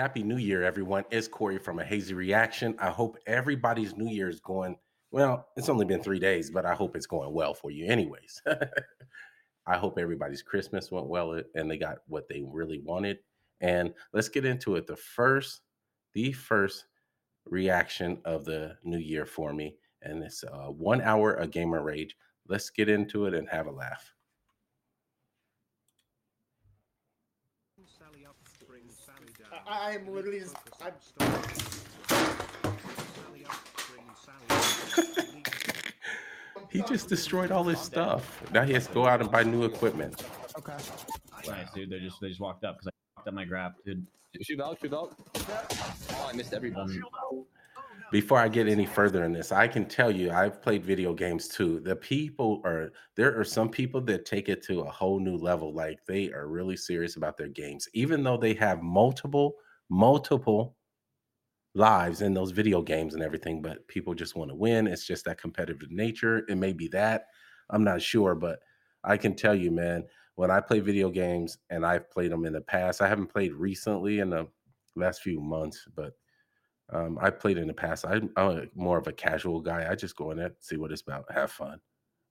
Happy New Year, everyone. It's Corey from A Hazy Reaction. I hope everybody's New Year is going well. It's only been three days, but I hope it's going well for you, anyways. I hope everybody's Christmas went well and they got what they really wanted. And let's get into it. The first, the first reaction of the new year for me, and it's uh, one hour of gamer rage. Let's get into it and have a laugh. I am literally just. I'm, He just destroyed all his stuff. Now he has to go out and buy new equipment. okay. Nice, dude. They just they just walked up because I fucked up my grab, dude. Shoot out, shoot out. Oh, I missed everybody. Before I get any further in this, I can tell you I've played video games too. The people are there are some people that take it to a whole new level. Like they are really serious about their games, even though they have multiple, multiple lives in those video games and everything, but people just want to win. It's just that competitive nature. It may be that. I'm not sure, but I can tell you, man, when I play video games and I've played them in the past, I haven't played recently in the last few months, but um, I played in the past. I'm, I'm more of a casual guy. I just go in there, see what it's about, have fun,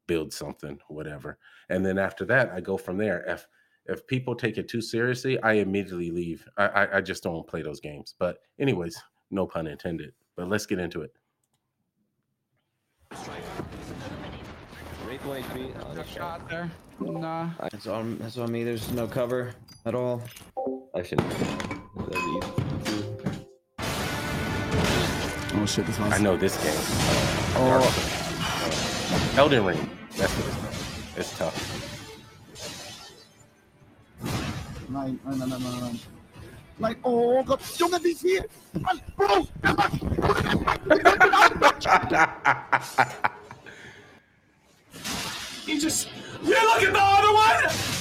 build something, whatever. And then after that, I go from there. If if people take it too seriously, I immediately leave. I, I, I just don't play those games. But anyways, no pun intended. But let's get into it. Wraith 1 Oh, Got shot there. Nah. That's on, that's on me. There's no cover at all. I should. Oh shit, this one's. I know this game. Oh. Uh, Elden Ring. That's what it's called. It's tough. Nein, nein, nein, nein, nein, nein. Nein, oh Gott, Junge, wie viel? Mann, Bro! You just you look at the other one.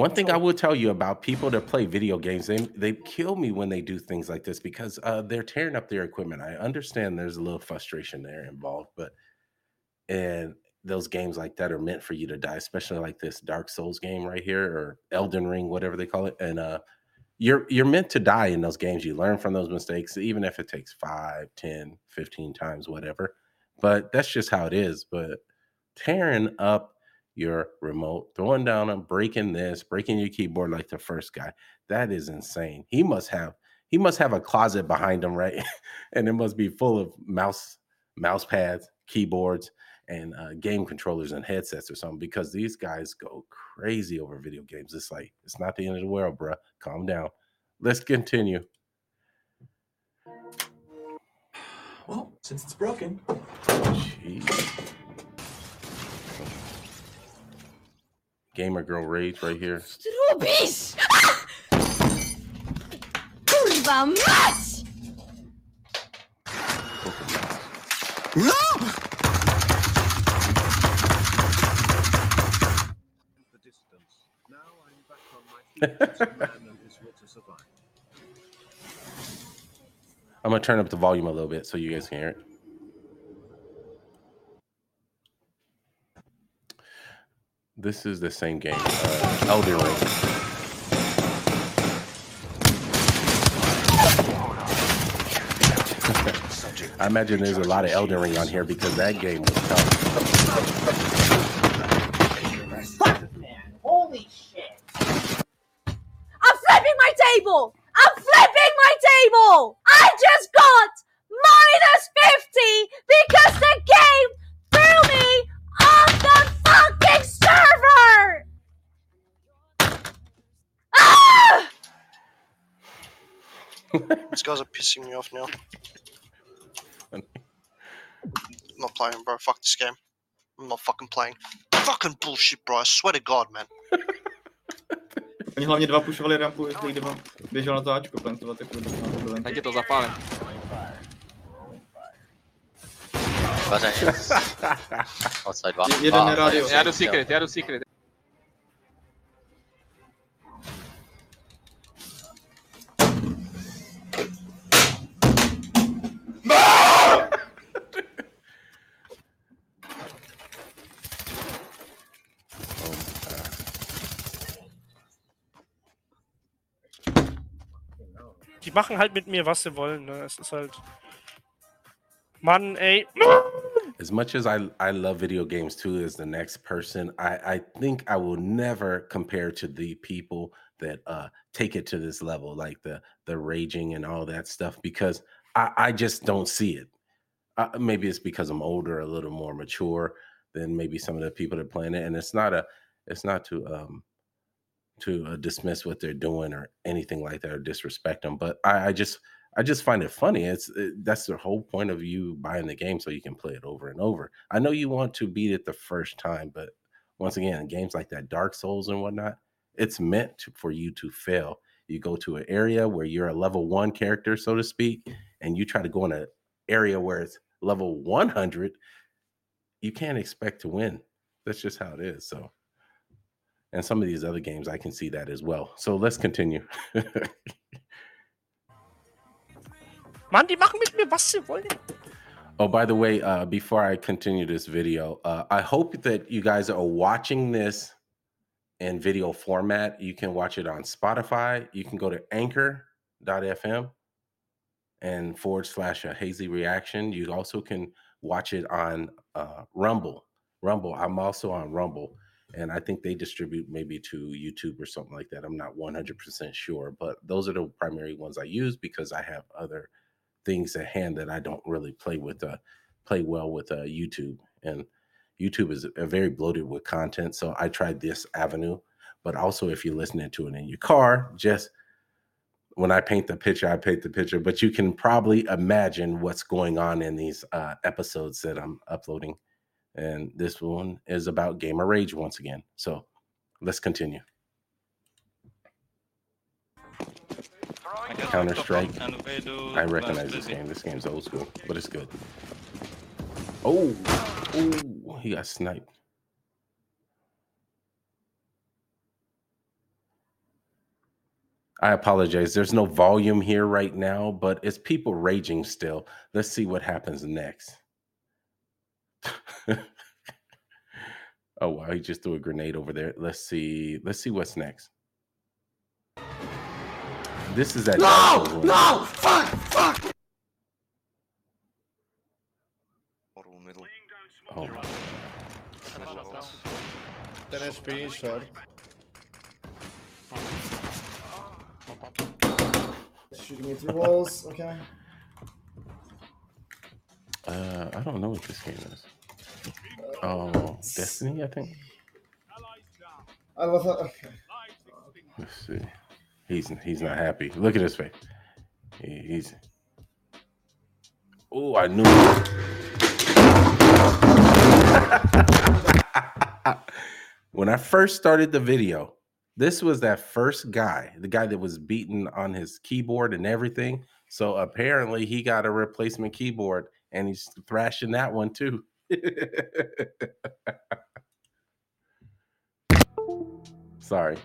One thing I will tell you about people that play video games, they they kill me when they do things like this because uh, they're tearing up their equipment. I understand there's a little frustration there involved, but and those games like that are meant for you to die, especially like this Dark Souls game right here or Elden Ring, whatever they call it. And uh, you're you're meant to die in those games. You learn from those mistakes, even if it takes 5, 10, 15 times, whatever. But that's just how it is. But tearing up your remote, throwing down and breaking this, breaking your keyboard like the first guy. That is insane. He must have he must have a closet behind him, right? and it must be full of mouse mouse pads, keyboards, and uh, game controllers and headsets or something because these guys go crazy over video games. It's like it's not the end of the world, bruh. Calm down. Let's continue. Well, since it's broken, Jeez. Gamer girl rage right here. Robisz! Kurwa mać! the distance. Now I'm back on my feet as a man and his will to survive. I'm gonna turn up the volume a little bit so you guys can hear it. This is the same game, uh, Elden Ring. I imagine there's a lot of Elden Ring on here because that game was tough. Holy shit! I'm flipping my table! I'm flipping my table! I just got minus 50 because the These guys are pissing me off now. I'm not playing, bro. Fuck this game. I'm not fucking playing. Fucking bullshit, bro. I swear to God, man. Oni hlavně dva pušovali rampu, jestli dva běžel na to Ačko plantovat, jako to Tak je to zapálem. Outside one. Jeden je rádio. Já jdu secret, já jdu secret. Die machen halt mit mir, was sie wollen. Ne? Es ist halt. Mann, ey. As much as I I love video games too, as the next person, I I think I will never compare to the people that uh take it to this level, like the the raging and all that stuff, because I I just don't see it. Uh, maybe it's because I'm older, a little more mature than maybe some of the people that are playing it, and it's not a it's not to um to uh, dismiss what they're doing or anything like that or disrespect them, but I, I just I just find it funny. It's it, that's the whole point of you buying the game so you can play it over and over. I know you want to beat it the first time, but once again, games like that, Dark Souls and whatnot, it's meant to, for you to fail. You go to an area where you're a level one character, so to speak, and you try to go in an area where it's level 100. You can't expect to win. That's just how it is. So, and some of these other games, I can see that as well. So let's continue. Mann, die machen mit mir, was sie wollen. Oh, by the way, uh, before I continue this video, uh, I hope that you guys are watching this in video format. You can watch it on Spotify. You can go to anchor.fm and forward slash a hazy reaction. You also can watch it on uh, Rumble. Rumble. I'm also on Rumble, and I think they distribute maybe to YouTube or something like that. I'm not 100% sure, but those are the primary ones I use because I have other things at hand that I don't really play with uh play well with uh YouTube and YouTube is uh, very bloated with content so I tried this avenue but also if you're listening to it in your car just when I paint the picture I paint the picture but you can probably imagine what's going on in these uh episodes that I'm uploading and this one is about gamer rage once again so let's continue Counter Strike. I recognize this game. This game's old school, but it's good. Oh, oh, he got sniped. I apologize. There's no volume here right now, but it's people raging still. Let's see what happens next. Oh wow, he just threw a grenade over there. Let's see. Let's see what's next. This is that. No! No! Fuck! Fuck! Oh. Ten HP, short. Shooting me through walls. Okay. Uh, I don't know what this game is. Oh, Destiny, I think. I love that. Uh, okay. Let's see. He's he's not happy. Look at his face. He, he's. Oh, I knew. when I first started the video, this was that first guy, the guy that was beaten on his keyboard and everything. So apparently he got a replacement keyboard and he's thrashing that one too. Sorry.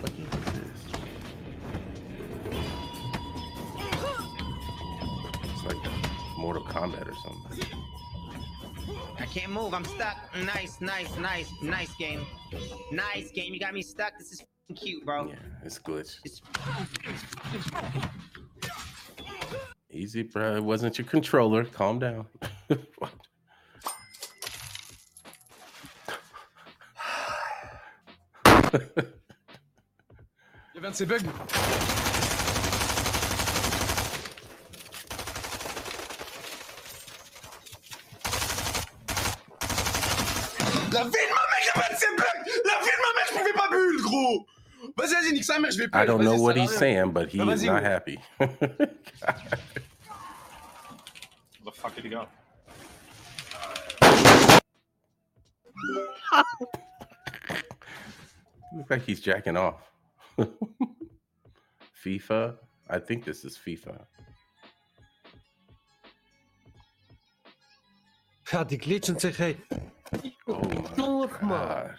What is this? It's like Mortal Kombat or something. I can't move. I'm stuck. Nice, nice, nice, nice game. Nice game. You got me stuck. This is cute, bro. Yeah, it's glitch. It's- Easy, bro. It wasn't your controller. Calm down. What? Wir werden sie. La vie de ma mec, y'a pas de ces bugs La vie de ma mec, je pouvais pas bulle, gros Vas-y, vas-y, nique sa mère, je vais pas. I don't know what he's saying, but he is not happy. Where fuck did he go? Looks like he's jacking off. FIFA. I think this is FIFA. Ja, die glitchen zich, hé. Oh Toch, man. god.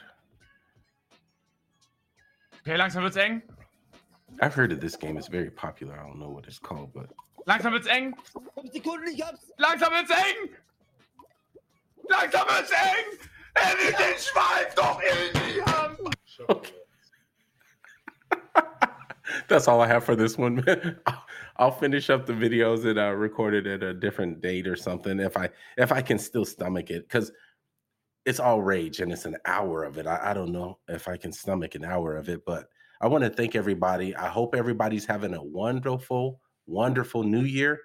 Okay, langsam wird's eng. I've heard that this game is very popular. I don't know what it's called, but Langsam wird's eng. Sekunden, ich hab's. Langsam wird's eng. Langsam wird's eng. Er nimmt den Schweif doch in die Hand. That's all I have for this one. I'll, I'll finish up the videos and uh, record it at a different date or something if I if I can still stomach it because it's all rage and it's an hour of it. I, I don't know if I can stomach an hour of it, but I want to thank everybody. I hope everybody's having a wonderful, wonderful new year.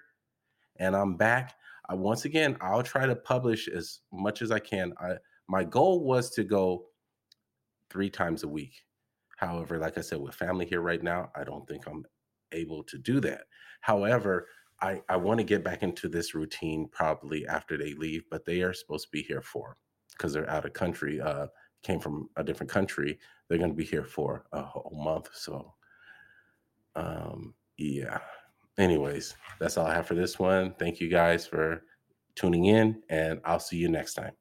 And I'm back. I, once again, I'll try to publish as much as I can. I, my goal was to go three times a week. However, like I said, with family here right now, I don't think I'm able to do that. However, I, I want to get back into this routine probably after they leave, but they are supposed to be here for because they're out of country, uh, came from a different country. They're going to be here for a whole month. So, um, yeah. Anyways, that's all I have for this one. Thank you guys for tuning in, and I'll see you next time.